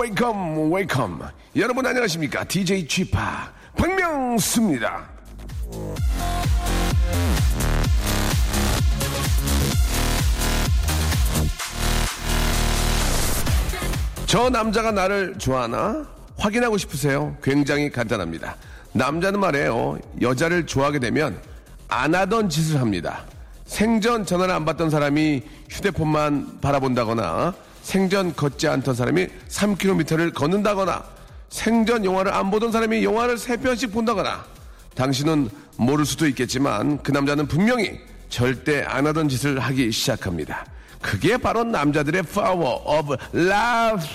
Welcome, welcome. 여러분 안녕하십니까? DJ Chip 박명수입니다. 저 남자가 나를 좋아하나? 확인하고 싶으세요? 굉장히 간단합니다. 남자는 말이에요. 여자를 좋아하게 되면 안 하던 짓을 합니다. 생전 전화를 안 받던 사람이 휴대폰만 바라본다거나 생전 걷지 않던 사람이 3km를 걷는다거나 생전 영화를 안 보던 사람이 영화를 3편씩 본다거나 당신은 모를 수도 있겠지만 그 남자는 분명히 절대 안 하던 짓을 하기 시작합니다. 그게 바로 남자들의 power of love.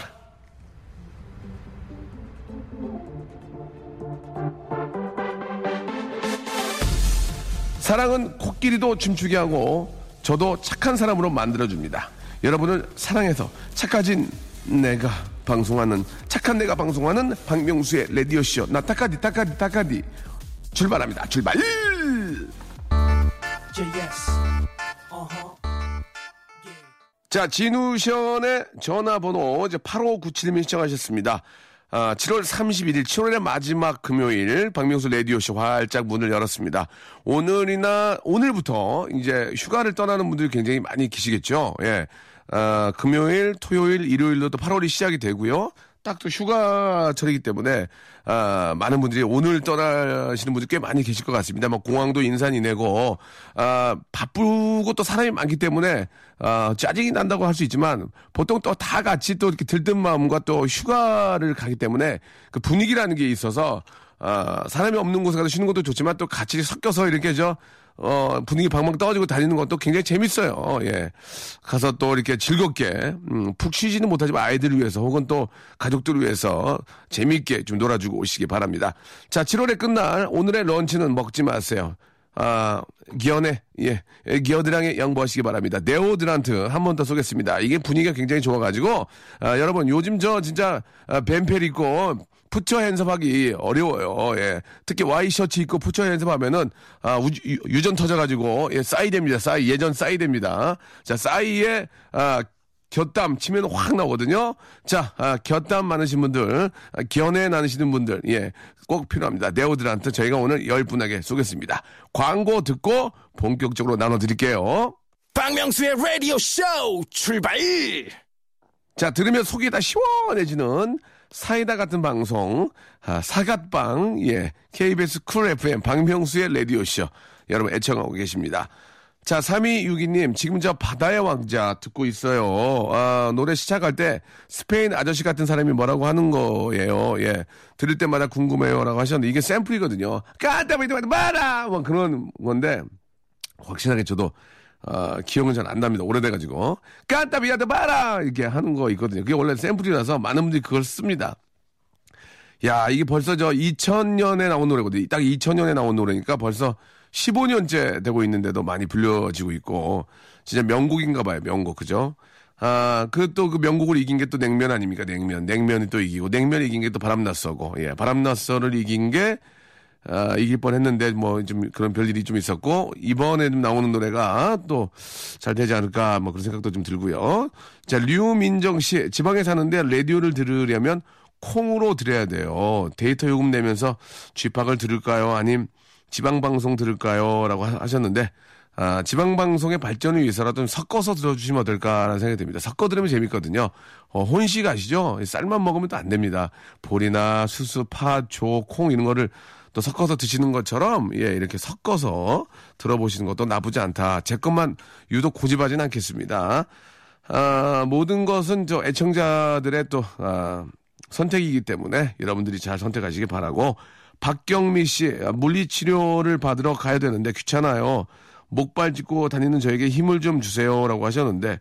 사랑은 코끼리도 춤추게 하고 저도 착한 사람으로 만들어줍니다. 여러분을 사랑해서 착해진 내가 방송하는 착한 내가 방송하는 박명수의 레디오 쇼 나 타카디 타카디 타카디 출발합니다. 출발! 자, 진우션의 전화번호 이제 8597님이 시청하셨습니다. 아, 7월 31일, 7월의 마지막 금요일, 박명수 라디오쇼 활짝 문을 열었습니다. 오늘이나, 오늘부터 이제 휴가를 떠나는 분들이 굉장히 많이 계시겠죠. 예. 아, 금요일, 토요일, 일요일로 또 8월이 시작이 되고요. 딱 또 휴가철이기 때문에 아, 많은 분들이 오늘 떠나시는 분들 꽤 많이 계실 것 같습니다. 뭐 공항도 인산이 내고 아, 바쁘고 또 사람이 많기 때문에 아, 짜증이 난다고 할 수 있지만 보통 또 다 같이 또 이렇게 들뜬 마음과 또 휴가를 가기 때문에 그 분위기라는 게 있어서 아, 사람이 없는 곳에 가서 쉬는 것도 좋지만 또 같이 섞여서 이렇게 저 어, 분위기 방방 떠가지고 다니는 것도 굉장히 재밌어요. 예. 가서 또 이렇게 즐겁게, 음, 푹 쉬지는 못하지만 아이들을 위해서 혹은 또 가족들을 위해서 재밌게 좀 놀아주고 오시기 바랍니다. 자, 7월에 끝날 오늘의 런치는 먹지 마세요. 아, 기어네, 예, 기어드랑에 양보하시기 바랍니다. 네오드란트 한 번 더 쏘겠습니다. 이게 분위기가 굉장히 좋아가지고, 아, 여러분, 요즘 저 진짜, 아, 뱀펠 입고, 푸처 핸섭하기 어려워요. 예. 특히 와이셔츠 입고 푸처 핸섭하면은, 아, 우, 유, 전 터져가지고, 예, 싸이 됩니다. 싸이, 예전 싸이 됩니다. 자, 싸이에, 아, 곁담 치면 확 나오거든요. 자, 아, 곁담 많으신 분들, 아, 견해 나누시는 분들, 예, 꼭 필요합니다. 네오들한테 저희가 오늘 열 분에게 쏘겠습니다. 광고 듣고 본격적으로 나눠드릴게요. 박명수의 라디오 쇼 출발! 자, 들으면 속이 다 시원해지는 사이다 같은 방송, 아, 사같방, 예, KBS 쿨 FM 박명수의 라디오쇼. 여러분 애청하고 계십니다. 자, 3262님, 지금 저 바다의 왕자 듣고 있어요. 아, 노래 시작할 때 스페인 아저씨 같은 사람이 뭐라고 하는 거예요. 예. 들을 때마다 궁금해요. 라고 하셨는데 이게 샘플이거든요. 까따비드 마라! 뭐 그런 건데, 확실하게 저도, 아, 기억은 잘 안 납니다. 오래돼가지고. 까따비야드 마라! 이렇게 하는 거 있거든요. 그게 원래 샘플이라서 많은 분들이 그걸 씁니다. 야, 이게 벌써 저 2000년에 나온 노래거든요. 딱 2000년에 나온 노래니까 벌써 15년째 되고 있는데도 많이 불려지고 있고 진짜 명곡인가 봐요. 명곡 그죠? 아, 그 또 그 명곡을 이긴 게 또 냉면 아닙니까? 냉면. 냉면이 또 이기고 냉면이 이긴 게 또 바람났어고. 예. 바람났어를 이긴 게 아, 이길 뻔 했는데 뭐 좀 그런 별일이 좀 있었고 이번에 좀 나오는 노래가 또 잘 되지 않을까 뭐 그런 생각도 좀 들고요. 자, 류민정 씨 지방에 사는데 라디오를 들으려면 콩으로 들어야 돼요. 데이터 요금 내면서 쥐팍을 들을까요? 아님 지방 방송 들을까요? 라고 하셨는데, 아, 지방방송의 발전을 위해서라도 섞어서 들어주시면 어떨까라는 생각이 듭니다. 섞어 들으면 재밌거든요. 어, 혼식 아시죠? 쌀만 먹으면 또 안 됩니다. 보리나 수수, 파, 조, 콩 이런 거를 또 섞어서 드시는 것처럼, 예, 이렇게 섞어서 들어보시는 것도 나쁘지 않다. 제 것만 유독 고집하진 않겠습니다. 아, 모든 것은 저 애청자들의 또, 아, 선택이기 때문에 여러분들이 잘 선택하시기 바라고, 박경미 씨, 물리치료를 받으러 가야 되는데 귀찮아요. 목발 짚고 다니는 저에게 힘을 좀 주세요라고 하셨는데,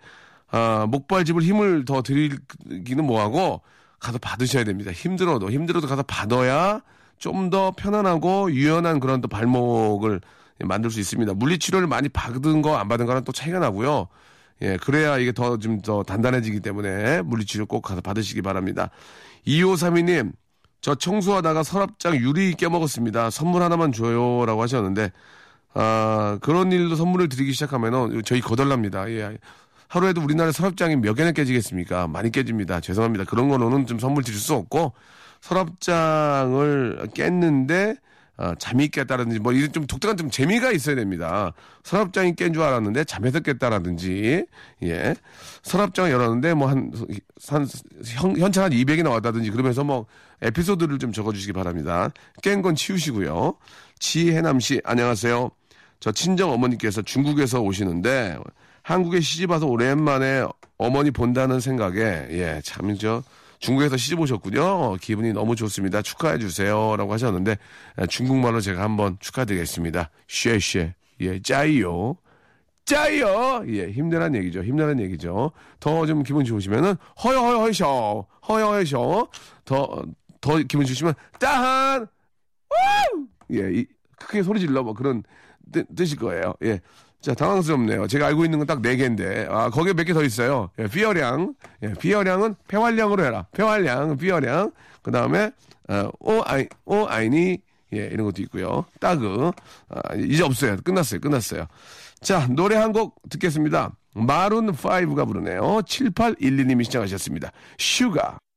아, 목발집을 힘을 더 드리기는 뭐하고, 가서 받으셔야 됩니다. 힘들어도, 힘들어도 가서 받아야 좀 더 편안하고 유연한 그런 또 발목을 만들 수 있습니다. 물리치료를 많이 받은 거, 안 받은 거랑 또 차이가 나고요. 예, 그래야 이게 더 좀 더 단단해지기 때문에 물리치료 꼭 가서 받으시기 바랍니다. 2532님, 저 청소하다가 서랍장 유리 깨먹었습니다. 선물 하나만 줘요. 라고 하셨는데, 아, 그런 일도 선물을 드리기 시작하면은 저희 거덜납니다. 예. 하루에도 우리나라 서랍장이 몇 개나 깨지겠습니까? 많이 깨집니다. 죄송합니다. 그런 거로는 좀 선물 드릴 수 없고, 서랍장을 깼는데, 아, 잠이 깼다라든지, 뭐, 이런 좀 독특한 좀 재미가 있어야 됩니다. 서랍장이 깬 줄 알았는데, 잠에서 깼다라든지, 예. 서랍장을 열었는데, 뭐, 한, 한, 현, 현찰 한 200이 나왔다든지, 그러면서 뭐, 에피소드를 좀 적어주시기 바랍니다. 깬 건 치우시고요. 지혜남 씨, 안녕하세요. 저 친정 어머니께서 중국에서 오시는데, 한국에 시집 와서 오랜만에 어머니 본다는 생각에, 예, 참, 저, 중국에서 시집 오셨군요. 어, 기분이 너무 좋습니다. 축하해 주세요. 라고 하셨는데, 예, 중국말로 제가 한번 축하드리겠습니다. 쉐쉐. 예, 짜이요. 짜요! 예, 힘내란 얘기죠. 힘내란 얘기죠. 더 좀 기분 좋으시면은, 허여허여허셔. 허여허여셔. 더, 더 기분 좋으시면, 따한! 우! 예, 이, 크게 소리 질러. 뭐 그런 뜻, 뜻일 거예요. 예. 자, 당황스럽네요. 제가 알고 있는 건 딱 네 개인데, 아, 거기에 몇 개 더 있어요. 예, 비어량. 예, 비어량은 폐활량으로 해라. 폐활량, 비어량. 그 다음에, 어, 오, 아이, 오, 아이니. 예, 이런 것도 있고요. 따그. 아, 이제 없어요. 끝났어요. 끝났어요. 자, 노래 한 곡 듣겠습니다. 마룬5가 부르네요. 7812님이 신청하셨습니다. 슈가.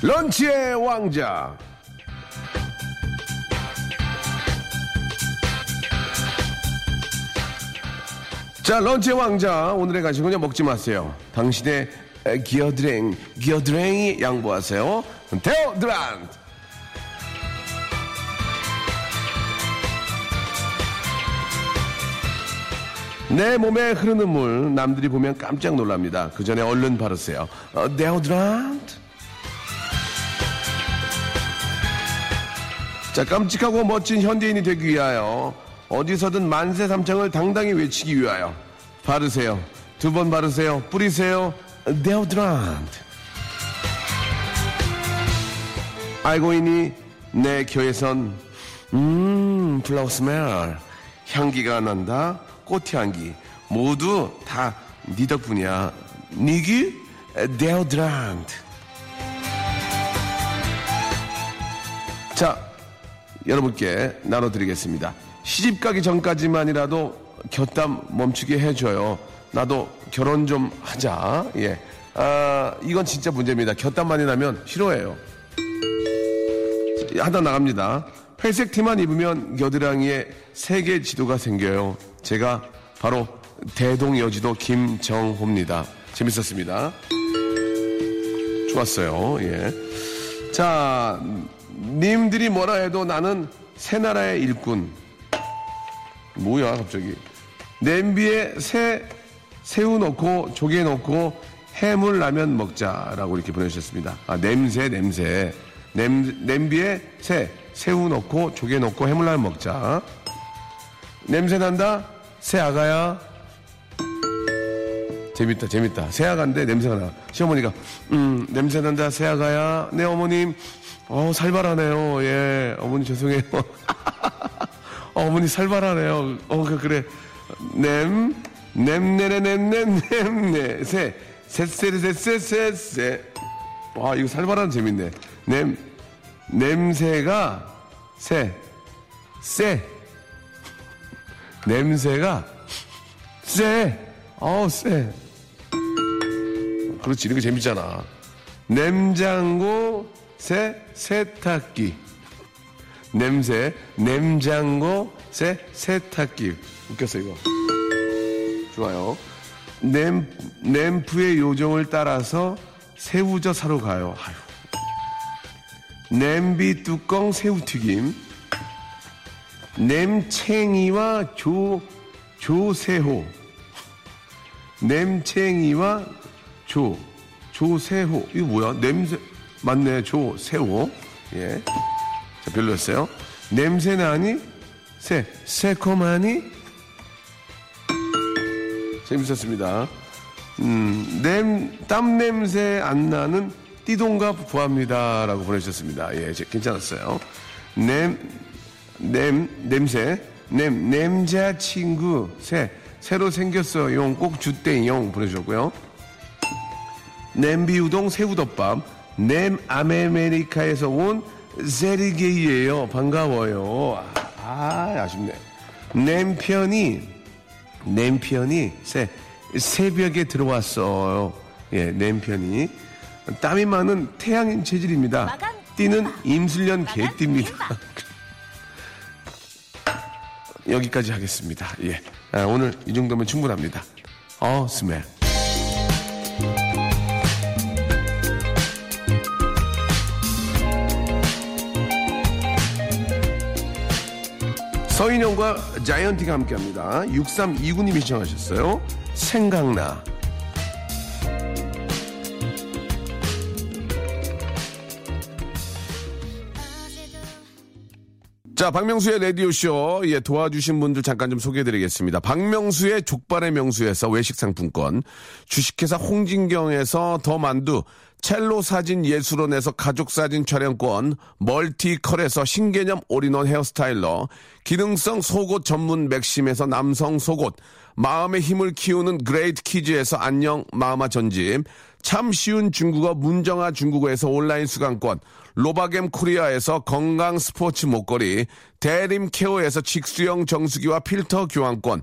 런치의 왕자. 자, 런치의 왕자. 오늘의 간식은요, 먹지 마세요. 당신의 에, 기어드랭, 기어드랭이 양보하세요. 데오드란트! 내 몸에 흐르는 물, 남들이 보면 깜짝 놀랍니다. 그 전에 얼른 바르세요. 어, 데오드란트! 자, 깜찍하고 멋진 현대인이 되기 위하여 어디서든 만세 삼창을 당당히 외치기 위하여 바르세요. 두 번 바르세요. 뿌리세요. 데오드란트. 알고 있니? 내 곁에선 음, flower smell. 향기가 난다. 꽃향기. 모두 다 네 덕분이야. 니기? 데오드란트. 자, 여러분께 나눠드리겠습니다. 시집 가기 전까지만이라도 곁담 멈추게 해줘요. 나도 결혼 좀 하자. 예. 아, 이건 진짜 문제입니다. 곁담만이 나면 싫어해요. 하다 나갑니다. 회색 티만 입으면 겨드랑이에 세계 지도가 생겨요. 제가 바로 대동 여지도 김정호입니다. 재밌었습니다. 좋았어요. 예. 자, 님들이 뭐라 해도 나는 새 나라의 일꾼. 뭐야, 갑자기. 냄비에 새, 새우 넣고, 조개 넣고, 해물 라면 먹자라고 이렇게 보내주셨습니다. 아, 냄새, 냄새. 냄, 냄비에 새, 새우 넣고, 조개 넣고, 해물 라면 먹자. 냄새 난다? 새 아가야? 재밌다, 재밌다. 새 아가인데 냄새가 나. 시어머니가, 음, 냄새 난다, 새 아가야? 네, 어머님. 어, 살벌하네요. 예, 어머니 죄송해요. 어, 어머니 살벌하네요. 어, 그, 그래. 냄, 냄내네, 냄냄, 냄내. 새, 새새리, 새새, 새새. 와, 이거 살벌한 재밌네. 냄, 냄새가 새, 새. 냄새가 쎄. 어우, 쎄. 그렇지, 이렇게 재밌잖아. 냄장고, 새, 세탁기. 냄새, 냄장고, 새, 세탁기. 웃겼어, 이거. 좋아요. 냄, 램프의 요정을 따라서 새우젓 사러 가요. 아유. 냄비 뚜껑 새우튀김. 냄챙이와 조, 조세호. 냄챙이와 조, 조세호. 이거 뭐야? 냄새, 맞네. 조세호. 예. 자, 별로였어요. 냄새 나니? 새, 새콤하니? 재밌었습니다. 음, 냄, 땀 냄새 안 나는 띠동갑 구합니다. 라고 보내주셨습니다. 예, 괜찮았어요. 냄, 냄, 냄새. 냄, 냄자 친구. 새, 새로 생겼어요. 꼭 주대용 보내주셨고요. 냄비 우동 새우덮밥. 냄 아메리카에서 온 세리게이예요. 반가워요. 아, 아쉽네. 냄편이 냄편이 새, 새벽에 들어왔어요. 예, 냄편이. 땀이 많은 태양인 체질입니다. 띠는 임술련 개띠입니다. 여기까지 하겠습니다. 예. 아, 오늘 이 정도면 충분합니다. 어, 스멜. 서인영과 자이언티가 함께합니다. 6329님이 시청하셨어요. 생각나. 자, 박명수의 라디오쇼. 예, 도와주신 분들 잠깐 좀 소개해드리겠습니다. 박명수의 족발의 명수에서 외식상품권, 주식회사 홍진경에서 더 만두, 첼로 사진 예술원에서 가족 사진 촬영권, 멀티컬에서 신개념 all-in-one hair styler, 기능성 속옷 전문 맥심에서 남성 속옷, 마음의 힘을 키우는 그레이트 키즈에서 안녕 마마 전집, 참 쉬운 중국어 문정아 중국어에서 온라인 수강권, 로바겜 코리아에서 건강 스포츠 목걸이, 대림 케어에서 직수형 정수기와 필터 교환권,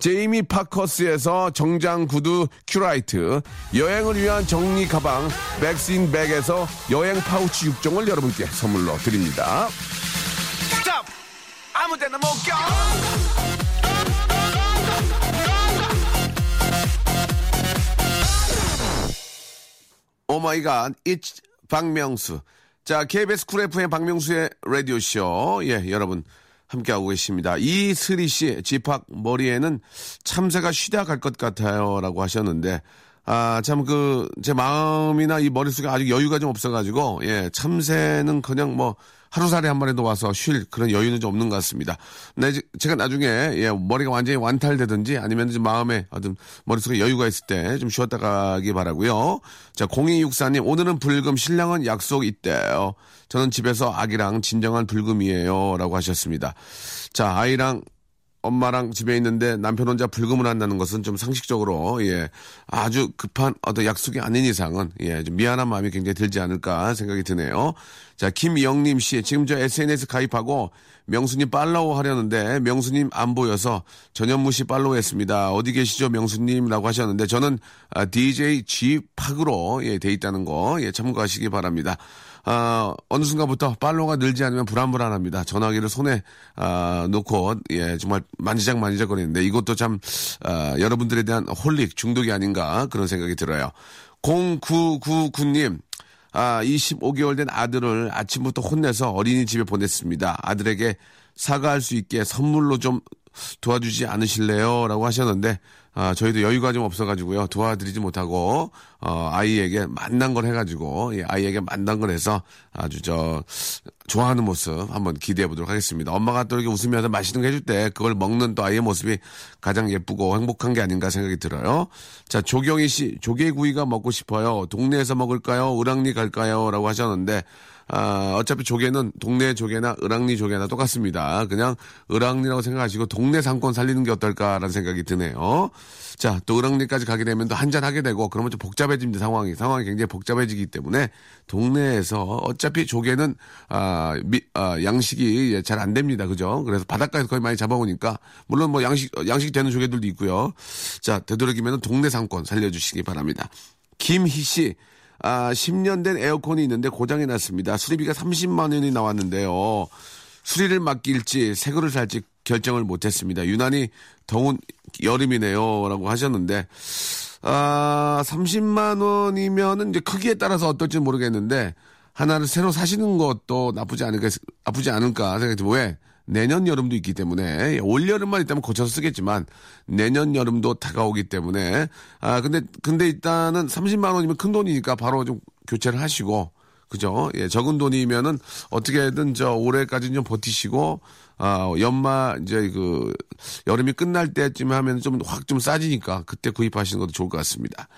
제이미 파커스에서 정장 구두 큐라이트, 여행을 위한 정리 가방 백스인 백에서 여행 파우치 6종을 여러분께 선물로 드립니다. Stop! 아무 데나 못 껴! Oh my god, it's 박명수. 자, KBS 쿨 FM 박명수의 라디오쇼. 예, 여러분. 함께하고 계십니다. 이슬이 씨, 집합 머리에는 참새가 쉬다 갈 것 같아요. 라고 하셨는데, 아, 참, 그, 제 마음이나 이 머릿속에 아직 여유가 좀 없어가지고, 예, 참새는 그냥 뭐, 하루살이 한 마리도 와서 쉴 그런 여유는 좀 없는 것 같습니다. 네, 제가 나중에 예, 머리가 완전히 완탈되든지 아니면 좀 마음에 어떤 머릿속에 여유가 있을 때 좀 쉬었다 가기 바라고요. 자, 0264님 오늘은 불금 신랑은 약속 있대요. 저는 집에서 아기랑 진정한 불금이에요. 라고 하셨습니다. 자, 아이랑 엄마랑 집에 있는데 남편 혼자 불금을 한다는 것은 좀 상식적으로 예 아주 급한 어떤 약속이 아닌 이상은 예좀 미안한 마음이 굉장히 들지 않을까 생각이 드네요. 자 김영림 씨 지금 저 SNS 가입하고 명수님 팔로우 하려는데 명수님 안 보여서 전현무 씨 팔로우했습니다. 어디 계시죠 명수님이라고 하셨는데 저는 아, DJ G 팍으로 예, 돼 있다는 거 예, 참고하시기 바랍니다. 아, 어느 순간부터 팔로우가 늘지 않으면 불안불안합니다. 전화기를 손에 아, 놓고 예 정말 만지작 만지작거리는데 이것도 참 아, 여러분들에 대한 홀릭 중독이 아닌가 그런 생각이 들어요. 0999님 아, 25개월 된 아들을 아침부터 혼내서 어린이집에 보냈습니다. 아들에게 사과할 수 있게 선물로 좀 도와주지 않으실래요? 라고 하셨는데, 아, 저희도 여유가 좀 없어가지고요. 도와드리지 못하고, 어, 아이에게 만난 걸 해가지고, 예, 아이에게 만난 걸 해서 아주 저, 좋아하는 모습 한번 기대해 보도록 하겠습니다. 엄마가 또 이렇게 웃으면서 맛있는 거 해줄 때 그걸 먹는 또 아이의 모습이 가장 예쁘고 행복한 게 아닌가 생각이 들어요. 자, 조경희 씨, 조개구이가 먹고 싶어요. 동네에서 먹을까요? 을왕리 갈까요? 라고 하셨는데, 아, 어차피 조개는 동네 조개나 을왕리 조개나 똑같습니다. 그냥 을왕리라고 생각하시고 동네 상권 살리는 게 어떨까라는 생각이 드네요. 자, 또 을왕리까지 가게 되면 또 한잔 하게 되고 그러면 좀 복잡해 집니다. 상황이. 상황이 굉장히 복잡해지기 때문에 동네에서 어차피 조개는 아, 미, 아 양식이 잘안 됩니다. 그죠? 그래서 바닷가에서 거의 많이 잡아오니까 물론 뭐 양식 양식 되는 조개들도 있고요. 자, 되도록이면 동네 상권 살려주시기 바랍니다. 김희 씨 아, 10년 된 에어컨이 있는데 고장이 났습니다. 수리비가 30만 원이 나왔는데요. 수리를 맡길지 새 거를 살지 결정을 못했습니다. 유난히 더운 여름이네요라고 하셨는데 아 30만 원이면은 이제 크기에 따라서 어떨지 모르겠는데 하나를 새로 사시는 것도 나쁘지 않을까 나쁘지 않을까 생각이 왜 내년 여름도 있기 때문에 올 여름만 있다면 고쳐서 쓰겠지만 내년 여름도 다가오기 때문에 아 근데 근데 일단은 30만 원이면 큰 돈이니까 바로 좀 교체를 하시고 그죠? 예, 적은 돈이면은 어떻게든 저 올해까지는 좀 버티시고 아, 연말 이제 그 여름이 끝날 때쯤 하면 좀 확 좀 싸지니까 그때 구입하시는 것도 좋을 것 같습니다.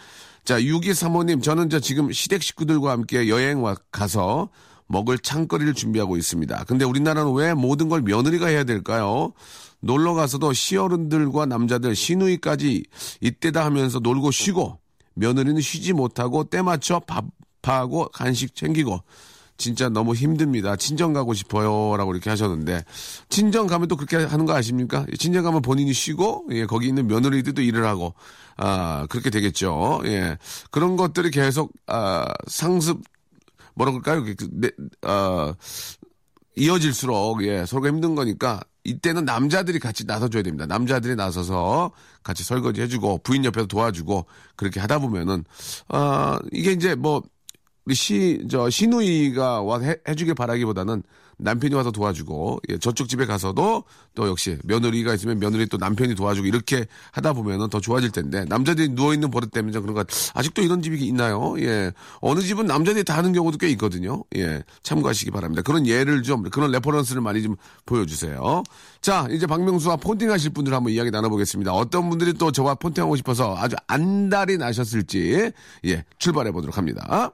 자, 6235님, 저는 저 지금 시댁 식구들과 함께 여행 와 가서 먹을 창거리를 준비하고 있습니다. 근데 우리나라는 왜 모든 걸 며느리가 해야 될까요? 놀러 가서도 시어른들과 남자들 시누이까지 이때다 하면서 놀고 쉬고 며느리는 쉬지 못하고 때 맞춰 밥하고 간식 챙기고 진짜 너무 힘듭니다. 친정 가고 싶어요. 라고 이렇게 하셨는데, 친정 가면 또 그렇게 하는 거 아십니까? 친정 가면 본인이 쉬고, 예, 거기 있는 며느리들도 일을 하고, 아, 그렇게 되겠죠. 예. 그런 것들이 계속, 아, 상습, 뭐라 그럴까요? 그, 네, 아, 이어질수록, 예, 서로가 힘든 거니까, 이때는 남자들이 같이 나서줘야 됩니다. 남자들이 나서서 같이 설거지 해주고, 부인 옆에서 도와주고, 그렇게 하다 보면은, 아, 이게 이제 뭐, 우리 시, 저, 시누이가 와 해, 해주길 바라기보다는 남편이 와서 도와주고, 예, 저쪽 집에 가서도 또 역시 며느리가 있으면 며느리 또 남편이 도와주고 이렇게 하다 보면은 더 좋아질 텐데, 남자들이 누워있는 버릇 때문에 그런 것, 아직도 이런 집이 있나요? 예. 어느 집은 남자들이 다 하는 경우도 꽤 있거든요. 예. 참고하시기 바랍니다. 그런 예를 좀, 그런 reference를 많이 좀 보여주세요. 자, 이제 박명수와 폰팅 하실 분들 한번 이야기 나눠보겠습니다. 어떤 분들이 또 저와 폰팅하고 싶어서 아주 안달이 나셨을지, 예, 출발해 보도록 합니다.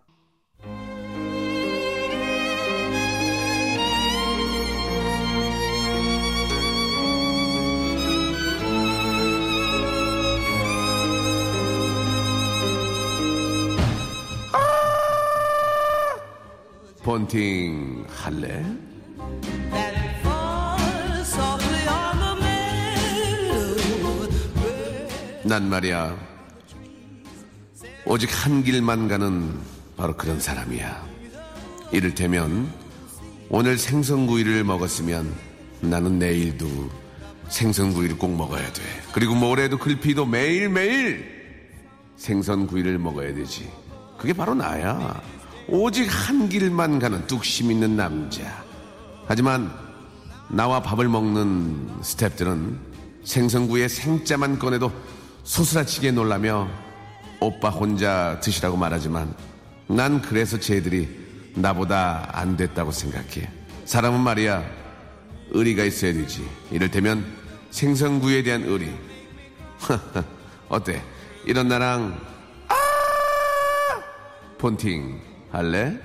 폰팅 할래? 난 말이야 오직 한 길만 가는 바로 그런 사람이야. 이를테면 오늘 생선구이를 먹었으면 나는 내일도 생선구이를 꼭 먹어야 돼. 그리고 모레도 글피도 매일매일 생선구이를 먹어야 되지. 그게 바로 나야 오직 한 길만 가는 뚝심 있는 남자. 하지만 나와 밥을 먹는 스탭들은 생선구이의 생자만 꺼내도 소스라치게 놀라며 오빠 혼자 드시라고 말하지만 난 그래서 쟤들이 나보다 안 됐다고 생각해. 사람은 말이야 의리가 있어야 되지. 이를테면 생선구이에 대한 의리. 어때? 이런 나랑 아! 폰팅 할래?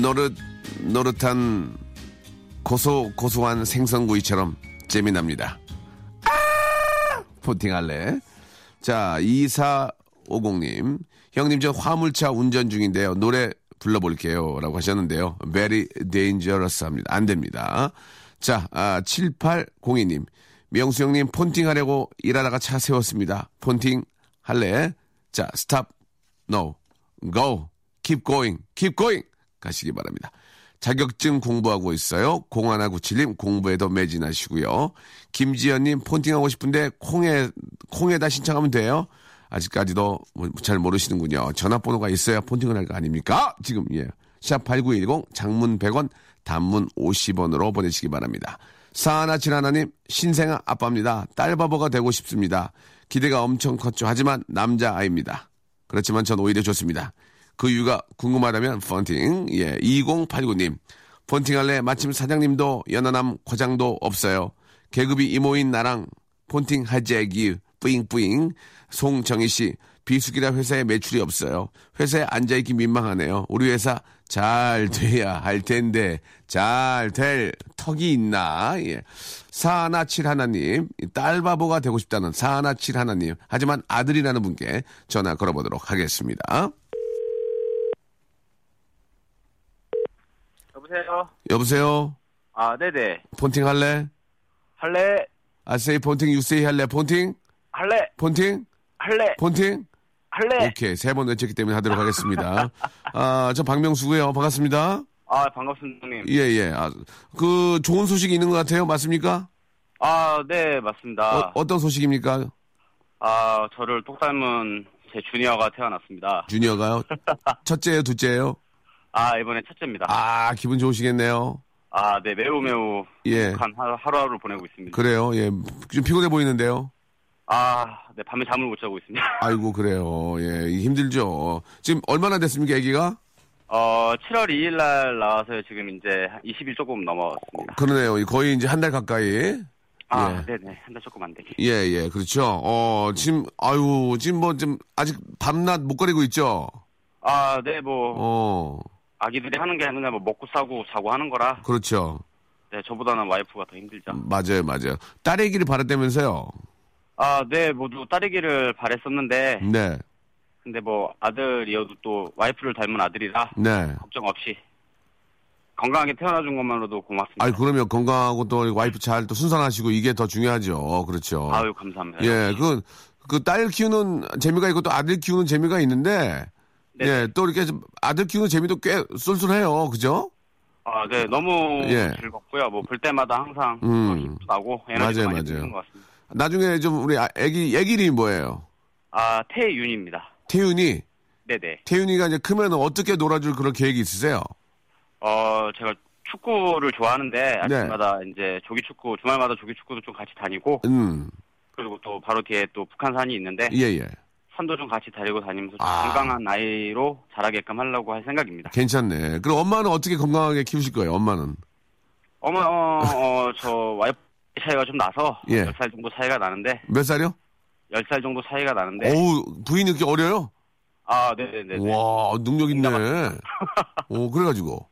노릇 노릇한 고소 고소한 생선구이처럼 재미납니다. 아! 포팅할래? 자 2450님 형님 저 화물차 운전 중인데요 노래 불러볼게요 라고 하셨는데요. Very dangerous 합니다. 안 됩니다. 자, 아, 7802님. 명수 형님 폰팅 하려고 일하다가 차 세웠습니다. 폰팅 할래? 자, 스탑. No. Go. Keep going. Keep going. 가시기 바랍니다. 자격증 공부하고 있어요. 0197님 공부에도 매진하시고요. 김지연님 폰팅하고 싶은데 콩에, 콩에다 신청하면 돼요. 아직까지도 뭐잘 모르시는군요. 전화번호가 있어야 폰팅을 할 거 아닙니까? 지금, 예. 샵 8910 장문 100원 단문 50원으로 보내시기 바랍니다. 사하나 칠하나님 신생 아빠입니다. 딸바보가 되고 싶습니다. 기대가 엄청 컸죠. 하지만 남자아이입니다. 그렇지만 전 오히려 좋습니다. 그 이유가 궁금하다면 펀팅 예 2089님 폰팅할래 마침 사장님도 연하남 과장도 없어요. 계급이 이모인 나랑 폰팅 하재기 뿌잉뿌잉 송정희 씨 비수기라 회사에 매출이 없어요. 회사에 앉아있기 민망하네요. 우리 회사 잘 돼야 할 텐데 잘 될 턱이 있나? 예. 사나칠 하나님 딸바보가 되고 싶다는 사나칠 하나님 하지만 아들이라는 분께 전화 걸어보도록 하겠습니다. 여보세요. 여보세요. 아 네네. 폰팅 할래? 할래. 아세이 폰팅 유세이 할래? 폰팅? 할래. 폰팅? 할래. 폰팅? 할래. 오케이. 세 번 외쳤기 때문에 하도록 하겠습니다. 아, 저 박명수고요. 반갑습니다. 아, 반갑습니다, 형님. 예, 예. 아, 그 좋은 소식이 있는 것 같아요. 맞습니까? 아, 네, 맞습니다. 어, 떤 소식입니까? 아, 저를 똑 닮은 제 주니어가 태어났습니다. 주니어가요? 첫째예요, 둘째예요? 아, 이번에 첫째입니다. 아, 기분 좋으시겠네요. 아, 네, 매우 매우 예. 행복한 하루, 하루하루 보내고 있습니다. 그래요. 예. 좀 피곤해 보이는데요. 아, 네, 밤에 잠을 못 자고 있습니다. 아이고, 그래요. 예. 힘들죠. 지금 얼마나 됐습니까, 아기가? 어, 7월 2일 날 나와서 지금 이제 20일 조금 넘었습니다. 그러네요. 거의 이제 한 달 가까이. 아, 예. 네네. 한 달 조금 안 되게. 예, 예, 그렇죠. 어, 지금, 아유, 지금 뭐, 좀, 아직 밤낮 못 가리고 있죠? 아, 네, 뭐, 어, 아기들이 하는 게 아니라 뭐 먹고 싸고 자고 하는 거라, 그렇죠. 네, 저보다는 와이프가 더 힘들죠. 맞아요, 맞아요. 딸애기를 바랐다면서요? 아, 네, 모두 딸이기를 바랬었는데, 네, 근데 뭐 아들이어도 또 와이프를 닮은 아들이라 네. 걱정 없이 건강하게 태어나준 것만으로도 고맙습니다. 아이, 그러면 건강하고 또 와이프 잘 또 순산하시고 이게 더 중요하죠. 그렇죠. 아유, 감사합니다. 예, 그, 그 딸 키우는 재미가 있고 또 아들 키우는 재미가 있는데, 네. 예, 또 이렇게 좀 아들 키우는 재미도 꽤 쏠쏠해요. 그죠? 아, 네, 너무 예. 즐겁고요. 뭐 볼 때마다 항상 음. 나고 에너지가 맞아요, 많이 맞아요. 것 같습니다. 나중에 좀 우리 아- 애기, 애기 이름이 뭐예요? 아, 태윤입니다. 태윤이? 네네. 태윤이가 이제 크면 어떻게 놀아줄 그런 계획이 있으세요? 어, 제가 축구를 좋아하는데 네. 아침마다 이제 조기 축구 주말마다 조기 축구도 좀 같이 다니고 음, 그리고 또 바로 뒤에 또 북한산이 있는데 예, 예. 산도 좀 같이 다니고 다니면서 좀 아. 건강한 아이로 자라게끔 하려고 할 생각입니다. 괜찮네. 그럼 엄마는 어떻게 건강하게 키우실 거예요, 엄마는? 어머, 어, 어, 저 와이프 차이가 좀 나서 예. 10살 정도 차이가 나는데 몇 살이요? 10살 정도 차이가 나는데 어우, 부인이 이렇게 어려요? 아, 네네네. 와, 능력 있네. 오, 그래가지고.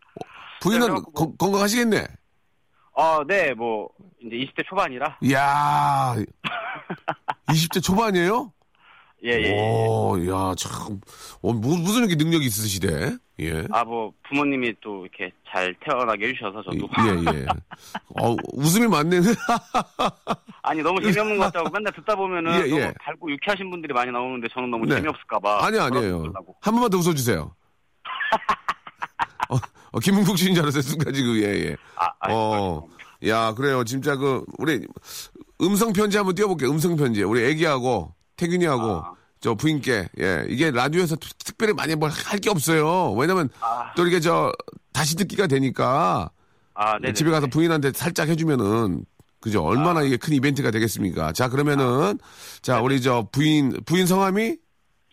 부인은 뭐- 건- 건강하시겠네? 어, 네, 뭐 이제 20대 초반이라 이야, 20대 초반이에요? 예, 예. 예. 오, 야, 참. 어, 무, 무슨 이렇게 능력이 있으시대? 예. 아, 뭐 부모님이 또 이렇게 잘 태어나게 해주셔서 저도 예, 예. 어, 웃음이 많네. 아니 너무 재미없는 것 같다고 맨날 듣다 보면은 예, 예. 너무 밝고 유쾌하신 분들이 많이 나오는데 저는 너무 네. 재미없을까봐 아니, 아니에요. 한 번만 더 웃어주세요. 어, 어, 김은국 씨인 줄 알았어요, 순간 지금, 예, 예. 아, 아, 어, 야, 그래요. 진짜 그, 우리, 음성편지 한번 띄워볼게요. 음성편지. 우리 애기하고, 태균이하고, 아. 저 부인께, 예. 이게 라디오에서 특- 특별히 많이 뭘 할 게 없어요. 왜냐면, 아. 또 이렇게 저, 다시 듣기가 되니까, 아, 네. 집에 가서 부인한테 살짝 해주면은, 그죠? 얼마나 이게 큰 이벤트가 되겠습니까? 자, 그러면은, 자, 우리 저 부인, 부인 성함이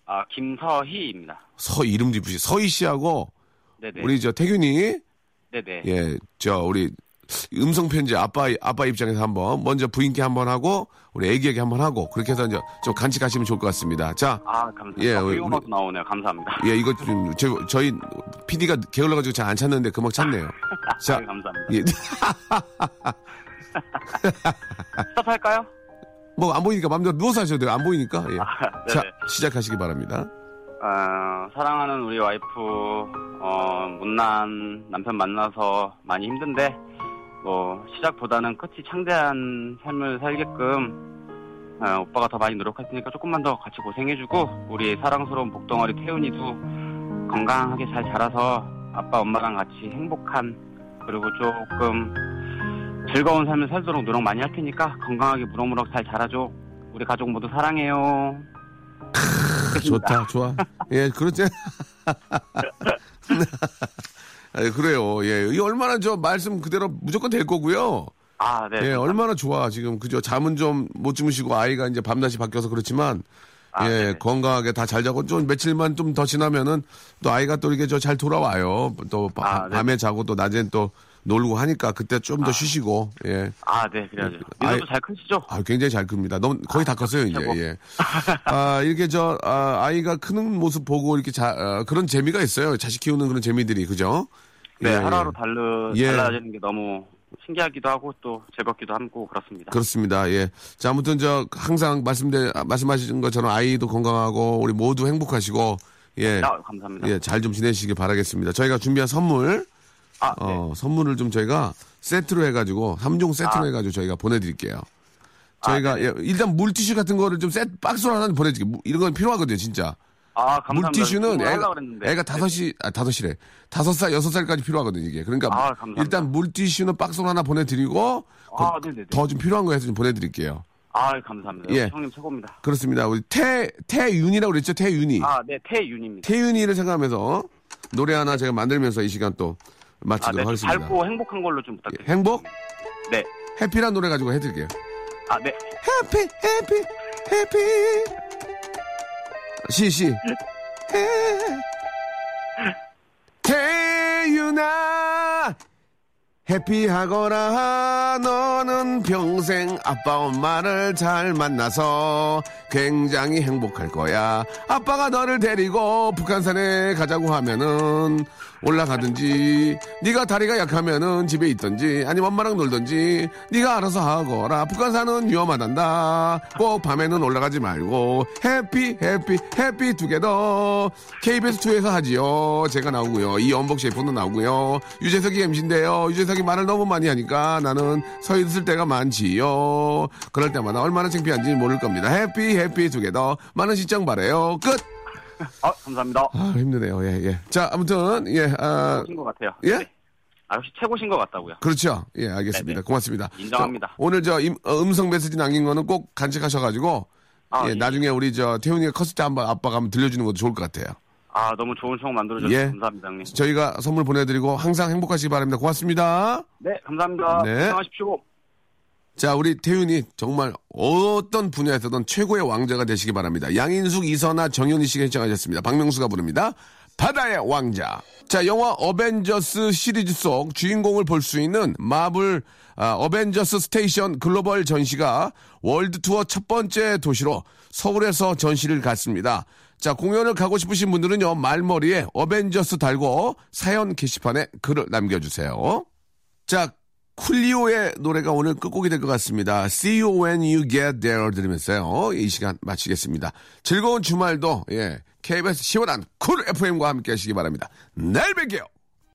아, 김서희입니다. 서 이름도 이쁘시, 서희 씨하고, 네네. 우리 저 태균이, 네네. 예, 저 우리 음성 편지 아빠 아빠 입장에서 한번 먼저 부인께 한번 하고 우리 애기에게 한번 하고 그렇게 해서 이제 좀 간직하시면 좋을 것 같습니다. 자, 아, 감사합니다. 예, 아, 우리- 이거도 나오네요. 감사합니다. 예, 이거 좀 저, 저희 PD가 게을러 가지고 잘 안 찾는데 금방 찾네요. 자, 아, 감사합니다. 예, 스탑할까요? 뭐 안 보이니까 마음대로 누워서 하셔도 돼요. 안 보이니까. 예. 아, 자, 네네. 시작하시기 바랍니다. 어, 사랑하는 우리 와이프, 어, 못난 남편 만나서 많이 힘든데, 뭐, 시작보다는 끝이 창대한 삶을 살게끔, 어, 오빠가 더 많이 노력할 테니까 조금만 더 같이 고생해주고, 우리 사랑스러운 복덩어리 태훈이도 건강하게 잘 자라서 아빠, 엄마랑 같이 행복한, 그리고 조금 즐거운 삶을 살도록 노력 많이 할 테니까 건강하게 무럭무럭 잘 자라줘. 우리 가족 모두 사랑해요. 좋다, 좋아. 예, 그렇지. 예, 그래요. 예, 이 얼마나 저 말씀 그대로 무조건 될 거고요. 아, 네. 예, 얼마나 좋아 지금 그죠? 잠은 좀 못 주무시고 아이가 이제 밤낮이 바뀌어서 그렇지만 아, 예, 네네. 건강하게 다 잘 자고 좀 며칠만 좀 더 지나면은 또 아이가 또 이렇게 저 잘 돌아와요. 또 바- 아, 네네. 밤에 자고 또 낮엔 또 놀고 하니까 그때 좀더 쉬시고 예. 아, 네, 그래야죠. 아이- 민호도 잘 크시죠? 아, 굉장히 잘 큽니다. 너무 거의 다 컸어요, 이제. 최고. 예. 아, 이렇게 저 아, 이가 크는 모습 보고 이렇게 자, 어, 그런 재미가 있어요. 자식 키우는 그런 재미들이 그죠? 네, 예, 하루하루 예. 달르, 예. 달라지는 게 너무 신기하기도 하고 또 즐겁기도 하고 그렇습니다. 그렇습니다. 예. 자, 아무튼 저 항상 말씀대 말씀하신 것처럼 아이도 건강하고 우리 모두 행복하시고 예. 아, 감사합니다. 예, 잘 좀 지내시길 바라겠습니다. 저희가 준비한 선물 아, 네. 어, 선물을 좀 저희가 세트로 해 가지고 3종 세트로 아. 해 가지고 저희가 보내 드릴게요. 저희가 예, 일단 물티슈 같은 거를 좀셋 박스로 하나 보내드릴게요. 무- 이런 건 필요하거든요, 진짜. 아, 감사합니다. 물티슈는 애가. 애가 다섯이, 아, 다섯이래. 다섯 살, 여섯 살까지 필요하거든요, 이게. 그러니까 아. 일단 물티슈는 박스로 하나 보내드리고, 아. 더 좀 필요한 거 해서 좀 보내드릴게요. 아, 감사합니다. 예. 형님 최고입니다. 그렇습니다. 우리 태, 태윤이라고 그랬죠, 태윤이. 아, 네, 태윤입니다. 태윤이를 생각하면서 노래 하나 제가 만들면서 이 시간 또 아, 마치도록 네, 좀 하겠습니다. 밝고 행복한 걸로 좀 부탁드립니다. 행복? 네. 해피란 노래 가지고 해드릴게요. 아, 네. 해피, 해피, 해피. 시, 시. 해. 태윤아, 해피하거라. 너는 평생 아빠, 엄마를 잘 만나서 굉장히 행복할 거야. 아빠가 너를 데리고 북한산에 가자고 하면은 올라가든지, 네가 다리가 약하면은 집에 있든지, 아니면 엄마랑 놀든지, 네가 알아서 하거라. 북한산은 위험하단다. 꼭 밤에는 올라가지 말고, 해피, 해피, 해피 두개더 KBS2에서 하지요. 제가 나오고요. 이연복 셰프도 나오고요. 유재석이 MC인데요. 유재석이 말을 너무 많이 하니까 나는 서 있을 때가 많지요. 그럴 때마다 얼마나 창피한지 모를 겁니다. 해피, 해피 두개더 많은 시청 바래요. 끝! 아, 감사합니다. 아, 힘드네요. 예, 예. 자, 아무튼, 예, 아, 최고신 것 같아요. 예? 네. 아, 역시 최고신 것 같다고요. 그렇죠. 예, 알겠습니다. 네네. 고맙습니다. 인정합니다. 저, 오늘 저 임- 어, 음성 메시지 남긴 거는 꼭 간직하셔가지고, 아, 예, 예. 나중에 우리 저 태훈이가 컸을 때 한번 아빠가 한번 들려주는 것도 좋을 것 같아요. 아, 너무 좋은 청어 만들어주셔서 예. 감사합니다, 형님. 저희가 선물 보내드리고 항상 행복하시기 바랍니다. 고맙습니다. 네, 감사합니다. 네. 건강하십시오. 자, 우리 태윤이 정말 어떤 분야에서든 최고의 왕자가 되시기 바랍니다. 양인숙, 이선아, 정현희 씨가 신청하셨습니다. 박명수가 부릅니다. 바다의 왕자. 자, 영화 어벤져스 시리즈 속 주인공을 볼 수 있는 마블 아, 어벤져스 스테이션 글로벌 전시가 월드 투어 첫 번째 도시로 서울에서 전시를 갖습니다. 자, 공연을 가고 싶으신 분들은요, 말머리에 어벤져스 달고 사연 게시판에 글을 남겨주세요. 자, 쿨리오의 노래가 오늘 끝곡이 될 것 같습니다. See you when you get there 들으면서요. 이 시간 마치겠습니다. 즐거운 주말도, 예, KBS 시원한 쿨 FM과 함께 하시기 바랍니다. 내일 뵐게요.